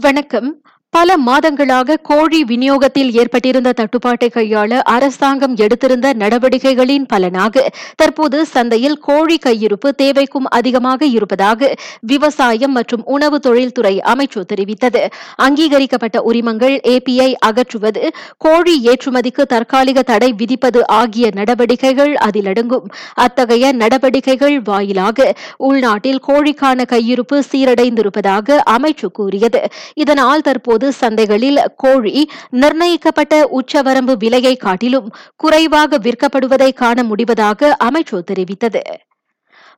வணக்கம். பல மாதங்களாக கோழி விநியோகத்தில் ஏற்பட்டிருந்த தட்டுப்பாட்டை கையாள அரசாங்கம் எடுத்திருந்த நடவடிக்கைகளின் பலனாக தற்போது சந்தையில் கோழி கையிருப்பு தேவைக்கும் அதிகமாக இருப்பதாக விவசாயம் மற்றும் உணவு தொழில்துறை அமைச்சு தெரிவித்தது. அங்கீகரிக்கப்பட்ட உரிமங்கள் ஏபிஐ அகற்றுவது கோழி ஏற்றுமதிக்கு தற்காலிக தடை விதிப்பது ஆகிய நடவடிக்கைகள் அதில் அடங்கும் அத்தகைய நடவடிக்கைகள் வாயிலாக உள்நாட்டில் கோழிக்கான கையிருப்பு சீரடைந்திருப்பதாக அமைச்சு கூறியது. இதனால் தற்போது சந்தைகளில் கோழி நிர்ணயிக்கப்பட்ட உச்சவரம்பு விலையை காட்டிலும் குறைவாக விற்கப்படுவதை காண முடிவதாக அமைச்சர் தெரிவித்தது.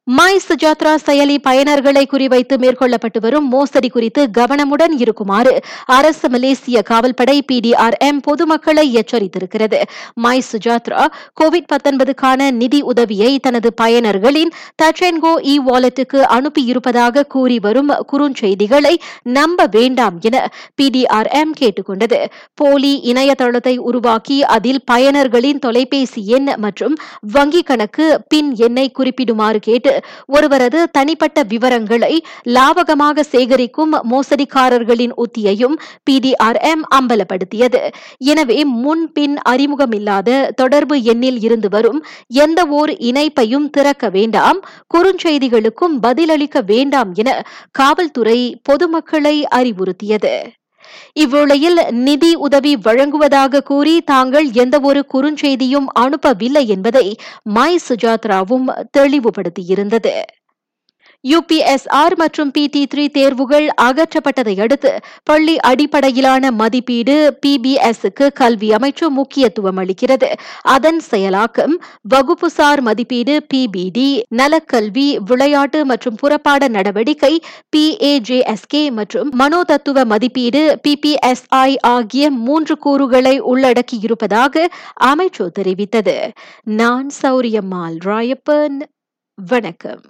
மை சுஜாத்ரா செயலி பயனர்களை குறிவைத்து மேற்கொள்ளப்பட்டு வரும் மோசடி குறித்து கவனமுடன் இருக்குமாறு அரசு மலேசிய காவல்படை பிடிஆர்எம் பொதுமக்களை எச்சரித்திருக்கிறது. மை சுஜாத்ரா கோவிட் நிதி உதவியை தனது பயனர்களின் டச் அண்ட் கோ இ வாலெட்டுக்கு அனுப்பியிருப்பதாக கூறி வரும் குறுஞ்செய்திகளை நம்ப வேண்டாம் என பிடிஆர்எம் கேட்டுக்கொண்டது. போலி இணையதளத்தை உருவாக்கி அதில் பயனர்களின் தொலைபேசி எண் மற்றும் வங்கிக் கணக்கு பின் எண்ணை குறிப்பிடுமாறு கேட்டு ஒருவரது தனிப்பட்ட விவரங்களை லாபகமாக சேகரிக்கும் மோசடிக்காரர்களின் உத்தியையும் பிடிஆர்எம் அம்பலப்படுத்தியது. எனவே முன்பின் அறிமுகமில்லாத தொடர்பு எண்ணில் இருந்து வரும் எந்த ஓர் இணைப்பையும் திறக்க வேண்டாம் குறுஞ்செய்திகளுக்கும் பதிலளிக்க வேண்டாம் என காவல்துறை பொதுமக்களை அறிவுறுத்தியது. இவ்வேளையில் நிதி உதவி வழங்குவதாக கூறி தாங்கள் எந்தவொரு குறுஞ்செய்தியும் அனுப்பவில்லை என்பதை மாய் சுஜாத்ராவும் தெளிவுபடுத்தியிருந்தது. யுபிஎஸ்ஆர் மற்றும் பிடி த்ரீ தேர்வுகள் அகற்றப்பட்டதை அடுத்து பள்ளி அடிப்படையிலான மதிப்பீடு பிபிஎஸ்க்கு கல்வி அமைச்சு முக்கியத்துவம் அளிக்கிறது. அதன் செயலாக்கம் வகுப்புசார் மதிப்பீடு பிபிடி நலக்கல்வி விளையாட்டு மற்றும் புறப்பாட நடவடிக்கை பிஏஜேஎஸ்கே மற்றும் மனோதத்துவ மதிப்பீடு பிபிஎஸ்ஐ ஆகிய மூன்று கூறுகளை உள்ளடக்கியிருப்பதாக அமைச்சு தெரிவித்தது. நான் சௌரியம்மாள் ராயப்பன். வணக்கம்.